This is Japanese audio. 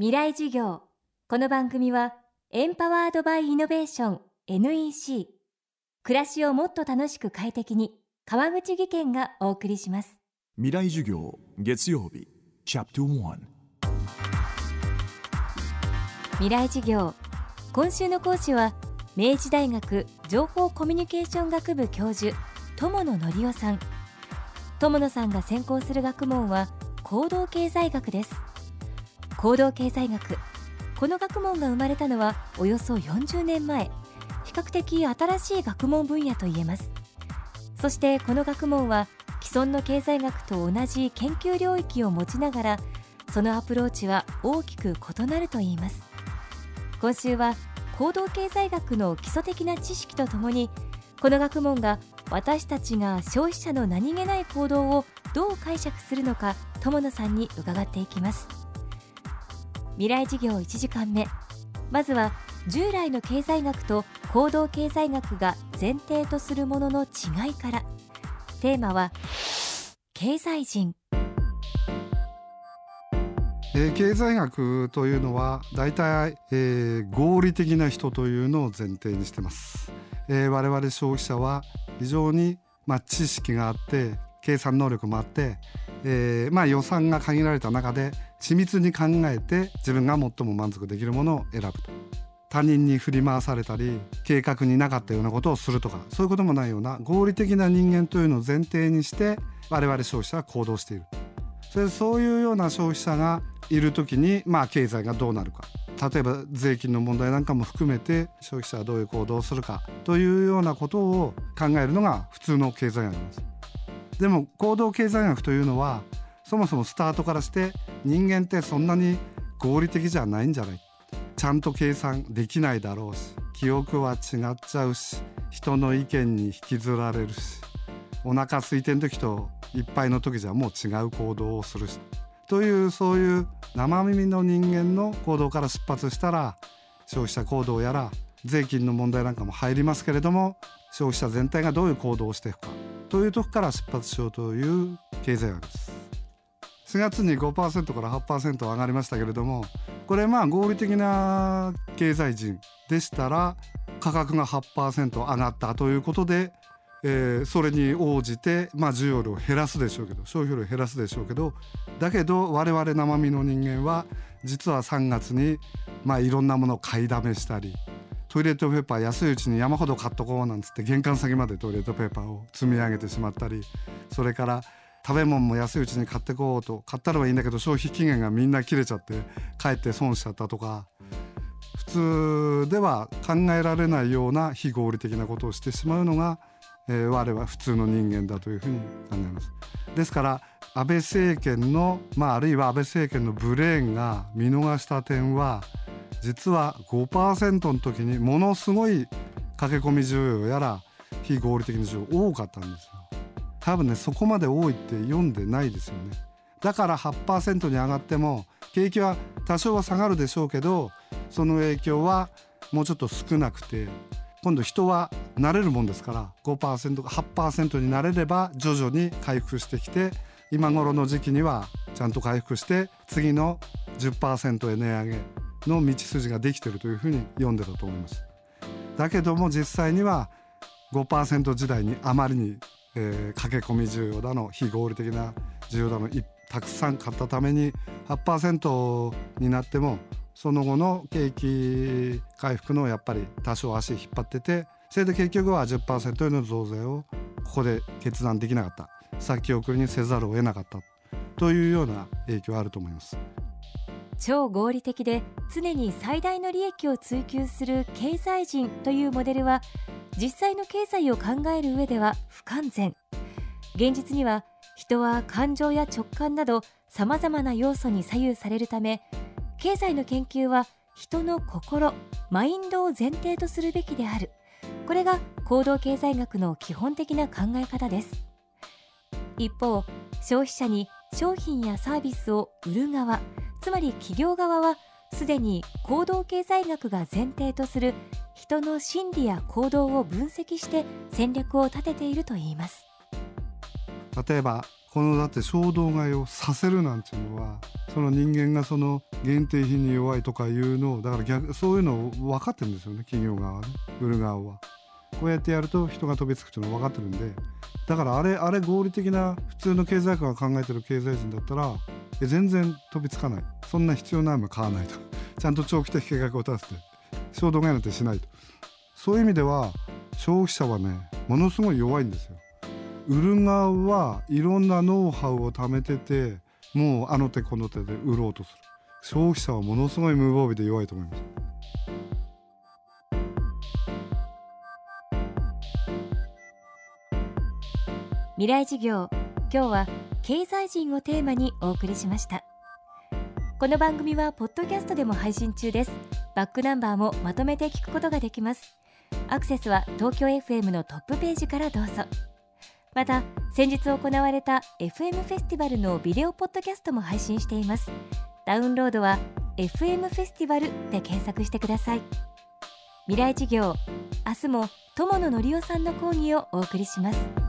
未来授業。この番組はエンパワードバイイノベーション NEC 暮らしをもっと楽しく快適に川口義賢がお送りします。未来授業月曜日チャプト1未来授業。今週の講師は明治大学情報コミュニケーション学部教授友野則夫さん。友野さんが専攻する学問は行動経済学です行動経済学。この学問が生まれたのはおよそ40年前。比較的新しい学問分野といえます。そしてこの学問は既存の経済学と同じ研究領域を持ちながらそのアプローチは大きく異なるといいます。今週は行動経済学の基礎的な知識とともにこの学問が私たちが消費者の何気ない行動をどう解釈するのか友野さんに伺っていきます。未来事業1時間目。まずは従来の経済学と行動経済学が前提とするものの違いから。テーマは経済人。え、経済学というのは大体、えー、合理的な人というのを前提にしてます、えー、我々消費者は非常に、まあ、知識があって計算能力もあって、えーまあ、予算が限られた中で緻密に考えて自分が最も満足できるものを選ぶと。他人に振り回されたり計画になかったようなことをするとかそういうこともないような合理的な人間というのを前提にして我々消費者は行動している。それそういうような消費者がいる時にまあ経済がどうなるか。例えば税金の問題なんかも含めて消費者はどういう行動をするかというようなことを考えるのが普通の経済学です。でも行動経済学というのはそもそもスタートからして人間ってそんなに合理的じゃないんじゃない。ちゃんと計算できないだろうし記憶は違っちゃうし人の意見に引きずられるしお腹空いてる時といっぱいの時じゃもう違う行動をするしというそういう生耳の人間の行動から出発したら消費者行動やら税金の問題なんかも入りますけれども消費者全体がどういう行動をしていくか。というとこから出発しようという経済学です。4月に5%から8%上がりましたけれどもこれまあ合理的な経済人でしたら価格が8%上がったということで、え、それに応じて、まあ、需要量を減らすでしょうけど消費量を減らすでしょうけどだけど我々生身の人間は実は3月に、まあ、いろんなものを買いだめしたりトイレットペーパー安いうちに山ほど買っとこうなんつって玄関先までトイレットペーパーを積み上げてしまったりそれから食べ物も安いうちに買ってこうと買ったのはいいんだけど消費期限がみんな切れちゃってかえって損しちゃったとか普通では考えられないような非合理的なことをしてしまうのが、えー、我は普通の人間だというふうに考えます。ですから安倍政権の、まあ、あるいは安倍政権のブレーンが見逃した点は実は5%の時にものすごい駆け込み需要やら非合理的な需要多かったんですよ。多分ねそこまで多いって読んでないですよね。だから8%に上がっても景気は多少は下がるでしょうけどその影響はもうちょっと少なくて今度人は慣れるもんですから5%か8%になれれば徐々に回復してきて今頃の時期にはちゃんと回復して次の10%へ値上げの道筋ができてるというふうに読んでたと思います。だけども実際には5%時代にあまりに、えー、駆け込み需要だの非合理的な需要だのたくさん買ったために8%になってもその後の景気回復のやっぱり多少足引っ張っててそれで結局は10%への増税をここで決断できなかった先送りにせざるを得なかったというような影響はあると思います。超合理的で常に最大の利益を追求する経済人というモデルは実際の経済を考える上では不完全。現実には人は感情や直感などさまざまな要素に左右されるため経済の研究は人の心マインドを前提とするべきである。これが行動経済学の基本的な考え方です。一方消費者に商品やサービスを売る側つまり企業側はすでに行動経済学が前提とする人の心理や行動を分析して戦略を立てているといいます例えばこのだって衝動買いをさせるなんていうのはその人間がその限定品に弱いとかいうのをだから逆そういうのを分かってるんですよね企業側はね売る側は。こうやってやると人が飛びつくっていうのは分かってるんでだからあれあれ合理的な普通の経済家が考えてる経済人だったら全然飛びつかない。そんな必要ないもん買わないと。ちゃんと長期的計画を立てて衝動買いなんてしないと。そういう意味では消費者はねものすごい弱いんですよ。売る側はいろんなノウハウを貯めててもうあの手この手で売ろうとする。消費者はものすごい無防備で弱いと思います。未来事業。今日は経済人をテーマにお送りしました。この番組はポッドキャストでも配信中です。バックナンバーもまとめて聞くことができます。アクセスは東京 FM のトップページからどうぞ。また先日行われた FM フェスティバルのビデオポッドキャストも配信しています。ダウンロードは FM フェスティバルで検索してください。未来事業明日も友野則夫さんの講義をお送りします。